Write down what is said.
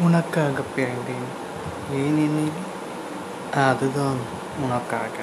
உனக்காக பிறந்தேன் ஏனெனில் அதுதான் உனக்காக